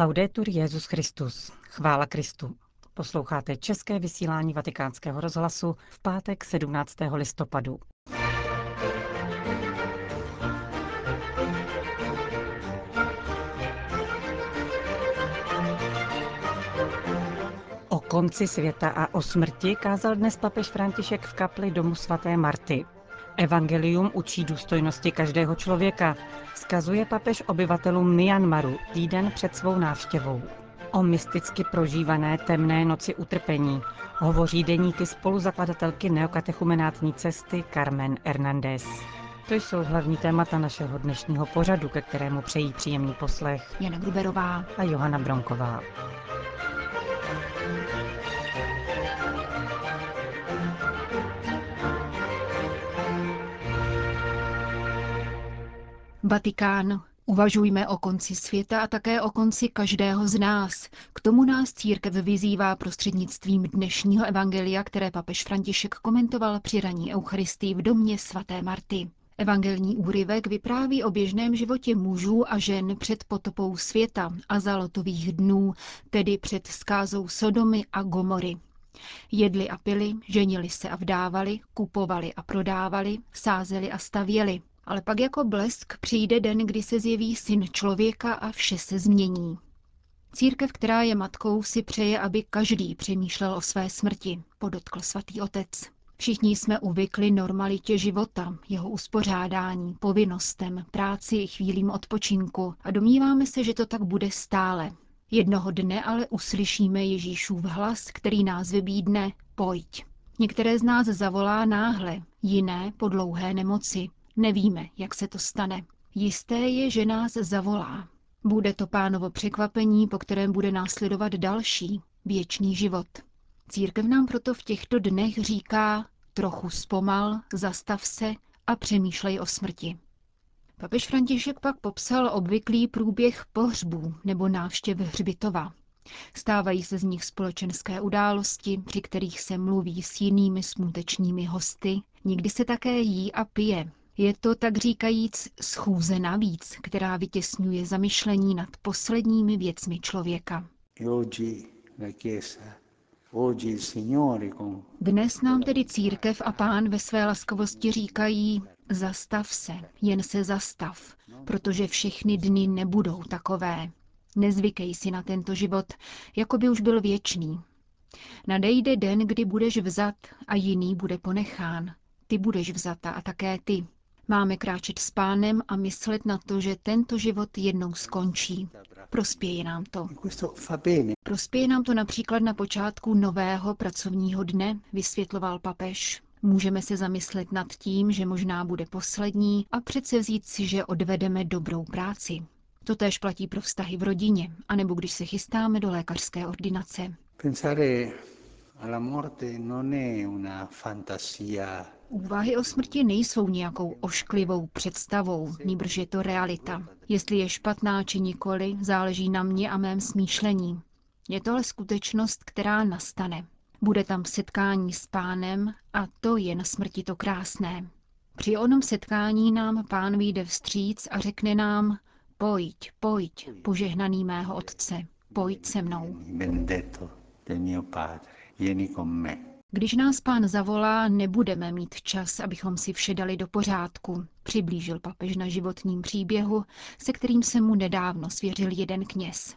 Laudetur Jezus Christus. Chvála Kristu. Posloucháte české vysílání Vatikánského rozhlasu v pátek 17. listopadu. O konci světa a o smrti kázal dnes papež František v kapli domu svaté Marty. Evangelium učí důstojnosti každého člověka, skazuje papež obyvatelům Myanmaru týden před svou návštěvou. O mysticky prožívané temné noci utrpení hovoří deníky spoluzakladatelky neokatechumenátní cesty Carmen Hernández. To jsou hlavní témata našeho dnešního pořadu, ke kterému přejí příjemný poslech Jana Gruberová a Johana Bronková. Vatikán. Uvažujme o konci světa a také o konci každého z nás. K tomu nás církev vyzývá prostřednictvím dnešního evangelia, které papež František komentoval při raní Eucharistii v domě svaté Marty. Evangelní úryvek vypráví o běžném životě mužů a žen před potopou světa a zalotových dnů, tedy před skázou Sodomy a Gomory. Jedli a pili, ženili se a vdávali, kupovali a prodávali, sázeli a stavěli. Ale pak jako blesk přijde den, kdy se zjeví syn člověka a vše se změní. Církev, která je matkou, si přeje, aby každý přemýšlel o své smrti, podotkl svatý otec. Všichni jsme uvykli normalitě života, jeho uspořádání, povinnostem, práci i chvílím odpočinku a domníváme se, že to tak bude stále. Jednoho dne ale uslyšíme Ježíšův hlas, který nás vybídne, pojď. Některé z nás zavolá náhle, jiné po dlouhé nemoci. Nevíme, jak se to stane. Jisté je, že nás zavolá. Bude to pánovo překvapení, po kterém bude následovat další, věčný život. Církev nám proto v těchto dnech říká, trochu zpomal, zastav se a přemýšlej o smrti. Papež František pak popsal obvyklý průběh pohřbů nebo návštěv hřbitova. Stávají se z nich společenské události, při kterých se mluví s jinými smutečnými hosty, nikdy se také jí a pije, je to tak říkajíc schůze navíc, která vytěsňuje zamyšlení nad posledními věcmi člověka. Dnes nám tedy církev a pán ve své laskavosti říkají, zastav se, jen se zastav, protože všechny dny nebudou takové. Nezvykej si na tento život, jako by už byl věčný. Nadejde den, kdy budeš vzat a jiný bude ponechán. Ty budeš vzata a také ty. Máme kráčet s pánem a myslet na to, že tento život jednou skončí. Prospěje nám to. Prospěje nám to například na počátku nového pracovního dne, vysvětloval papež. Můžeme se zamyslet nad tím, že možná bude poslední a přece vzít si, že odvedeme dobrou práci. To též platí pro vztahy v rodině, anebo když se chystáme do lékařské ordinace. Pensare alla morte non è una fantasia Úvahy o smrti nejsou nějakou ošklivou představou, níbrž je to realita. Jestli je špatná či nikoli, záleží na mě a mém smýšlení. Je to ale skutečnost, která nastane. Bude tam setkání s pánem a to je na smrti to krásné. Při onom setkání nám pán vyjde vstříc a řekne nám, pojď, pojď, požehnaný mého otce, pojď se mnou. Benedetto del mio padre, vieni con me. Když nás pán zavolá, nebudeme mít čas, abychom si vše dali do pořádku, přiblížil papež na životním příběhu, se kterým se mu nedávno svěřil jeden kněz.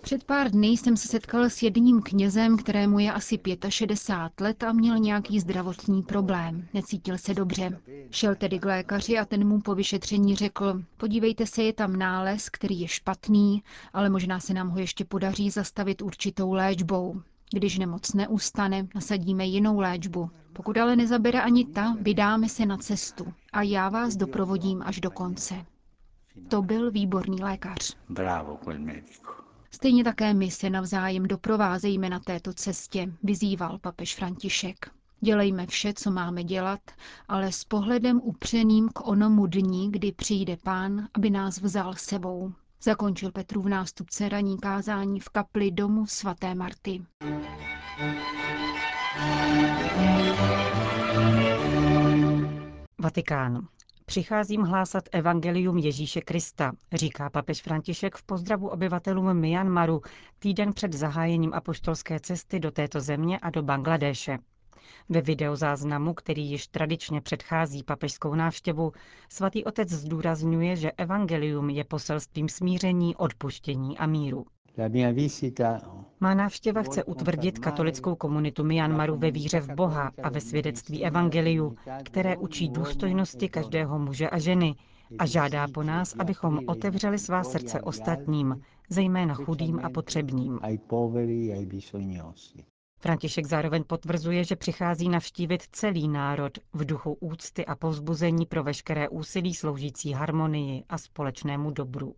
Před pár dny jsem se setkal s jedním knězem, kterému je asi 65 let a měl nějaký zdravotní problém. Necítil se dobře. Šel tedy k lékaři a ten mu po vyšetření řekl, podívejte se, je tam nález, který je špatný, ale možná se nám ho ještě podaří zastavit určitou léčbou. Když nemoc neustane, nasadíme jinou léčbu. Pokud ale nezabere ani ta, vydáme se na cestu a já vás doprovodím až do konce. To byl výborný lékař. Bravo, quel medico. Stejně také my se navzájem doprovázejme na této cestě, vyzýval papež František. Dělejme vše, co máme dělat, ale s pohledem upřeným k onomu dní, kdy přijde pán, aby nás vzal sebou. Zakončil v nástupce raní kázání v kapli domu svaté Marty. Vatikán. Přicházím hlásat evangelium Ježíše Krista, říká papež František v pozdravu obyvatelům Myanmaru týden před zahájením apoštolské cesty do této země a do Bangladéše. Ve videozáznamu, který již tradičně předchází papežskou návštěvu, svatý otec zdůrazňuje, že evangelium je poselstvím smíření, odpuštění a míru. Má návštěva chce utvrdit katolickou komunitu Myanmaru ve víře v Boha a ve svědectví evangeliu, které učí důstojnosti každého muže a ženy a žádá po nás, abychom otevřeli svá srdce ostatním, zejména chudým a potřebným. František zároveň potvrzuje, že přichází navštívit celý národ v duchu úcty a povzbuzení pro veškeré úsilí sloužící harmonii a společnému dobru.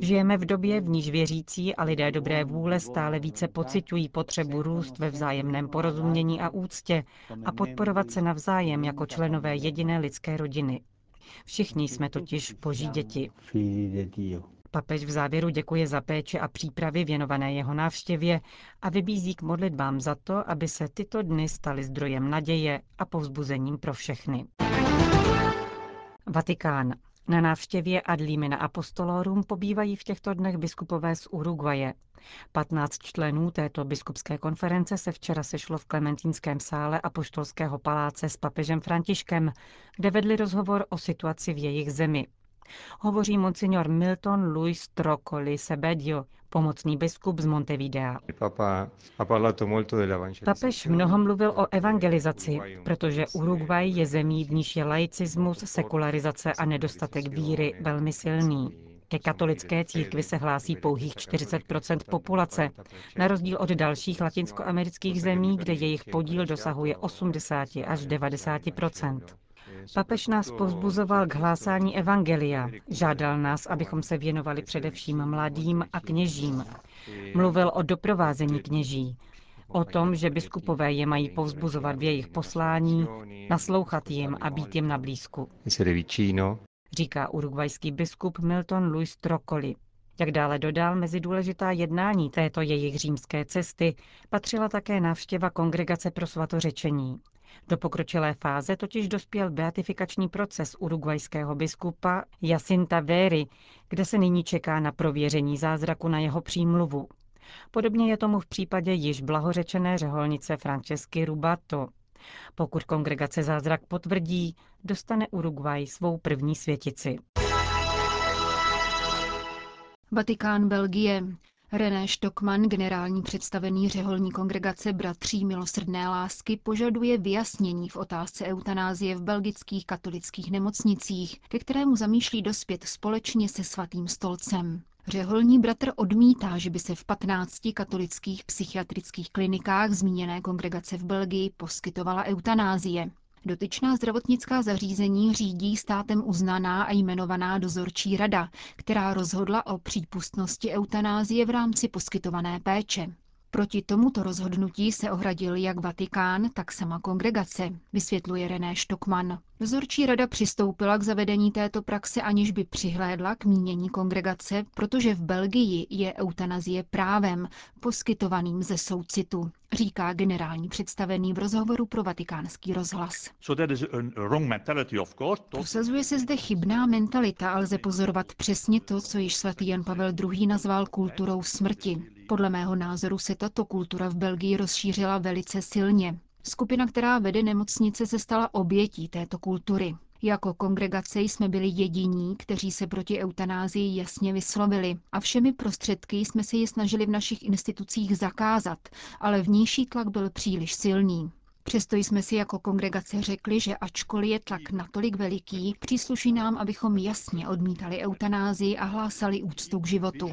Žijeme v době, v níž věřící a lidé dobré vůle stále více pociťují potřebu růst ve vzájemném porozumění a úctě a podporovat se navzájem jako členové jediné lidské rodiny. Všichni jsme totiž boží děti. Papež v závěru děkuje za péči a přípravy věnované jeho návštěvě a vybízí k modlitbám za to, aby se tyto dny staly zdrojem naděje a povzbuzením pro všechny. Vatikán. Na návštěvě Adlímina Apostolorum pobývají v těchto dnech biskupové z Uruguaje. 15 členů této biskupské konference se včera sešlo v Klementínském sále Apoštolského paláce s papežem Františkem, kde vedli rozhovor o situaci v jejich zemi. Hovoří monsignor Milton Luis Trocoli Sebedio, pomocný biskup z Montevidea. Papež mnoho mluvil o evangelizaci, protože Uruguay je zemí, v níž je laicismus, sekularizace a nedostatek víry velmi silný. Ke katolické církvi se hlásí pouhých 40% populace, na rozdíl od dalších latinskoamerických zemí, kde jejich podíl dosahuje 80 až 90 Papež nás povzbuzoval k hlásání evangelia. Žádal nás, abychom se věnovali především mladým a kněžím. Mluvil o doprovázení kněží, o tom, že biskupové je mají povzbuzovat v jejich poslání, naslouchat jim a být jim na blízku. Říká urugvajský biskup Milton Luis Trocoli. Jak dále dodal, mezi důležitá jednání této jejich římské cesty patřila také návštěva Kongregace pro svatořečení. Do pokročilé fáze totiž dospěl beatifikační proces urugvajského biskupa Jacinta Véry, kde se nyní čeká na prověření zázraku na jeho přímluvu. Podobně je tomu v případě již blahořečené řeholnice Francesky Rubato. Pokud kongregace zázrak potvrdí, dostane Uruguay svou první světici. Vatikán Belgie. René Stockmann, generální představený řeholní kongregace Bratří milosrdné lásky, požaduje vyjasnění v otázce eutanázie v belgických katolických nemocnicích, ke kterému zamýšlí dospět společně se svatým stolcem. Řeholní bratr odmítá, že by se v 15 katolických psychiatrických klinikách zmíněné kongregace v Belgii poskytovala eutanázie. Dotyčná zdravotnická zařízení řídí státem uznaná a jmenovaná dozorčí rada, která rozhodla o přípustnosti eutanázie v rámci poskytované péče. Proti tomuto rozhodnutí se ohradil jak Vatikán, tak sama kongregace, vysvětluje René Stockmann. Dozorčí rada přistoupila k zavedení této praxe, aniž by přihlédla k mínění kongregace, protože v Belgii je eutanazie právem, poskytovaným ze soucitu, říká generální představený v rozhovoru pro vatikánský rozhlas. Prosazuje se zde chybná mentalita a lze pozorovat přesně to, co již svatý Jan Pavel II. nazval kulturou smrti. Podle mého názoru se tato kultura v Belgii rozšířila velice silně. Skupina, která vede nemocnice, se stala obětí této kultury. Jako kongregace jsme byli jediní, kteří se proti eutanázii jasně vyslovili a všemi prostředky jsme se ji snažili v našich institucích zakázat, ale vnější tlak byl příliš silný. Přesto jsme si jako kongregace řekli, že ačkoliv je tlak natolik veliký, přísluší nám, abychom jasně odmítali eutanázii a hlásali úctu k životu.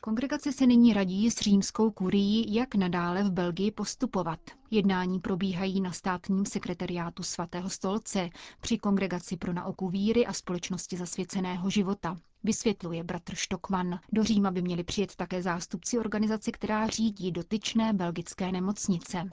Kongregace se nyní radí s římskou kurií, jak nadále v Belgii postupovat. Jednání probíhají na státním sekretariátu svatého stolce při Kongregaci pro nauku víry a společnosti zasvěceného života. Vysvětluje bratr Stockman. Do Říma by měli přijet také zástupci organizace, která řídí dotyčné belgické nemocnice.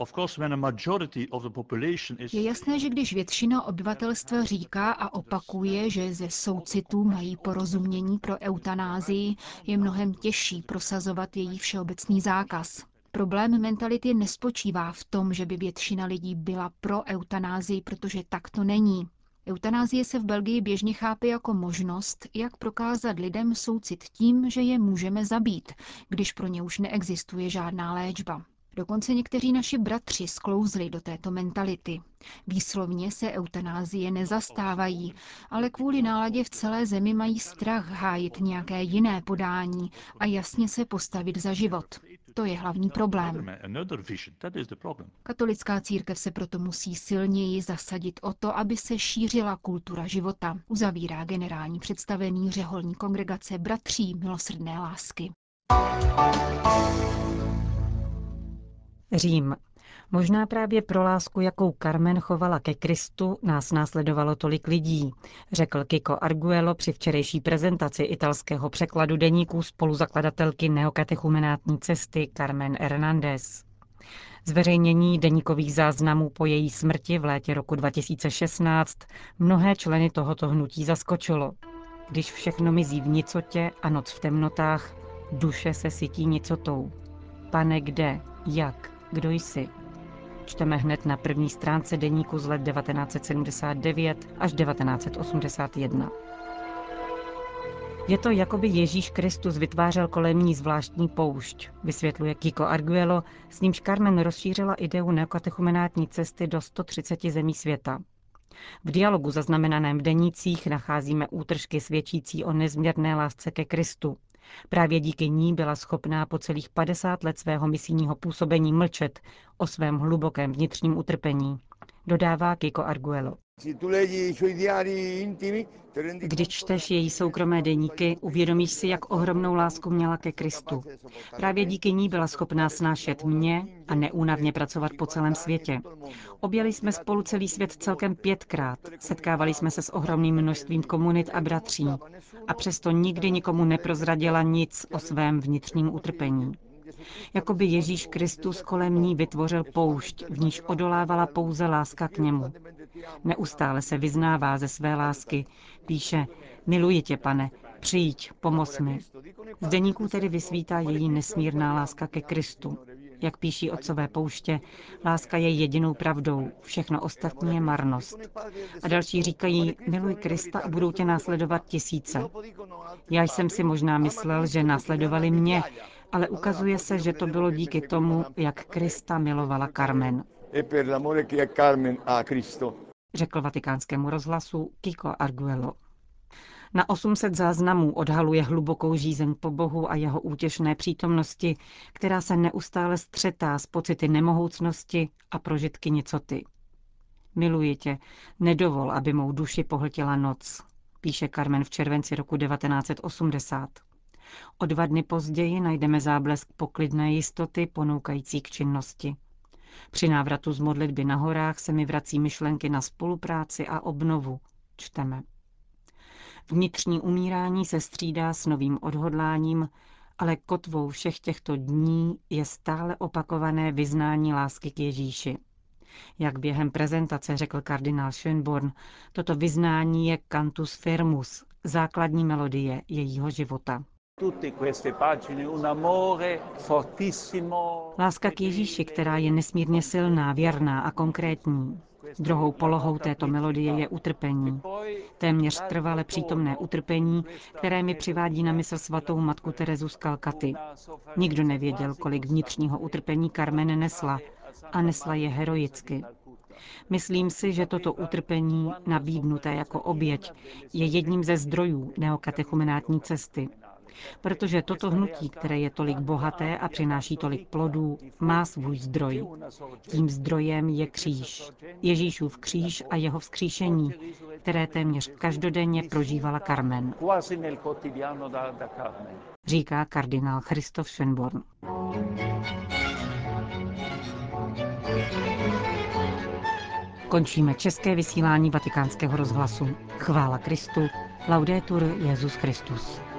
Je jasné, že když většina obyvatelstva říká a opakuje, že ze soucitu mají porozumění pro eutanázii, je mnohem těžší prosazovat její všeobecný zákaz. Problém mentality nespočívá v tom, že by většina lidí byla pro eutanázii, protože tak to není. Eutanázie se v Belgii běžně chápe jako možnost, jak prokázat lidem soucit tím, že je můžeme zabít, když pro ně už neexistuje žádná léčba. Dokonce někteří naši bratři sklouzli do této mentality. Výslovně se eutanázie nezastávají, ale kvůli náladě v celé zemi mají strach hájit nějaké jiné podání a jasně se postavit za život. To je hlavní problém. Katolická církev se proto musí silněji zasadit o to, aby se šířila kultura života, uzavírá generální představený řeholní kongregace Bratří milosrdné lásky. Řím. Možná právě pro lásku, jakou Carmen chovala ke Kristu, nás následovalo tolik lidí, řekl Kiko Arguello při včerejší prezentaci italského překladu deníků spoluzakladatelky neokatechumenátní cesty Carmen Hernández. Zveřejnění deníkových záznamů po její smrti v létě roku 2016 mnohé členy tohoto hnutí zaskočilo. Když všechno mizí v nicotě a noc v temnotách, duše se sytí nicotou. Pane, kde, jak, kdo jsi? Čteme hned na první stránce deníku z let 1979 až 1981. Je to, jako by Ježíš Kristus vytvářel kolem ní zvláštní poušť, vysvětluje Kiko Arguello, s nímž Carmen rozšířila ideu neokatechumenátní cesty do 130 zemí světa. V dialogu zaznamenaném v denících nacházíme útržky svědčící o nezměrné lásce ke Kristu, Právě díky ní byla schopná po celých 50 let svého misijního působení mlčet o svém hlubokém vnitřním utrpení, dodává Kiko Arguello. Když čteš její soukromé deníky, uvědomíš si, jak ohromnou lásku měla ke Kristu. Právě díky ní byla schopná snášet mě a neúnavně pracovat po celém světě. Objeli jsme spolu celý svět celkem pětkrát, setkávali jsme se s ohromným množstvím komunit a bratří a přesto nikdy nikomu neprozradila nic o svém vnitřním utrpení. Jakoby Ježíš Kristus kolem ní vytvořil poušť, v níž odolávala pouze láska k němu. Neustále se vyznává ze své lásky. Píše, miluji tě, pane, přijď, pomoz mi. Z deníků tedy vysvítá její nesmírná láska ke Kristu. Jak píší otcové pouště, láska je jedinou pravdou, všechno ostatní je marnost. A další říkají, miluj Krista a budou tě následovat tisíce. Já jsem si možná myslel, že následovali mě, ale ukazuje se, že to bylo díky tomu, jak Krista milovala Carmen. E Řekl vatikánskému rozhlasu Kiko Arguello. Na 800 záznamů odhaluje hlubokou žízeň po Bohu a jeho útěšné přítomnosti, která se neustále střetá s pocity nemohoucnosti a prožitky nicoty. Miluji tě, nedovol, aby mou duši pohltila noc, píše Carmen v červenci roku 1980. O dva dny později najdeme záblesk poklidné jistoty ponoukající k činnosti. Při návratu z modlitby na horách se mi vrací myšlenky na spolupráci a obnovu, čteme. Vnitřní umírání se střídá s novým odhodláním, ale kotvou všech těchto dní je stále opakované vyznání lásky k Ježíši. Jak během prezentace řekl kardinál Schönborn, toto vyznání je cantus firmus, základní melodie jejího života. Láska k Ježíši, která je nesmírně silná, věrná a konkrétní. Druhou polohou této melodie je utrpení. Téměř trvale přítomné utrpení, které mi přivádí na mysl svatou matku Terezu z Kalkaty. Nikdo nevěděl, kolik vnitřního utrpení Carmen nesla a nesla je heroicky. Myslím si, že toto utrpení, nabídnuté jako oběť, je jedním ze zdrojů neokatechumenátní cesty. Protože toto hnutí, které je tolik bohaté a přináší tolik plodů, má svůj zdroj. Tím zdrojem je kříž. Ježíšův kříž a jeho vzkříšení, které téměř každodenně prožívala Carmen. Říká kardinál Christoph Schönborn. Končíme české vysílání vatikánského rozhlasu. Chvála Kristu. Laudetur Jezus Christus.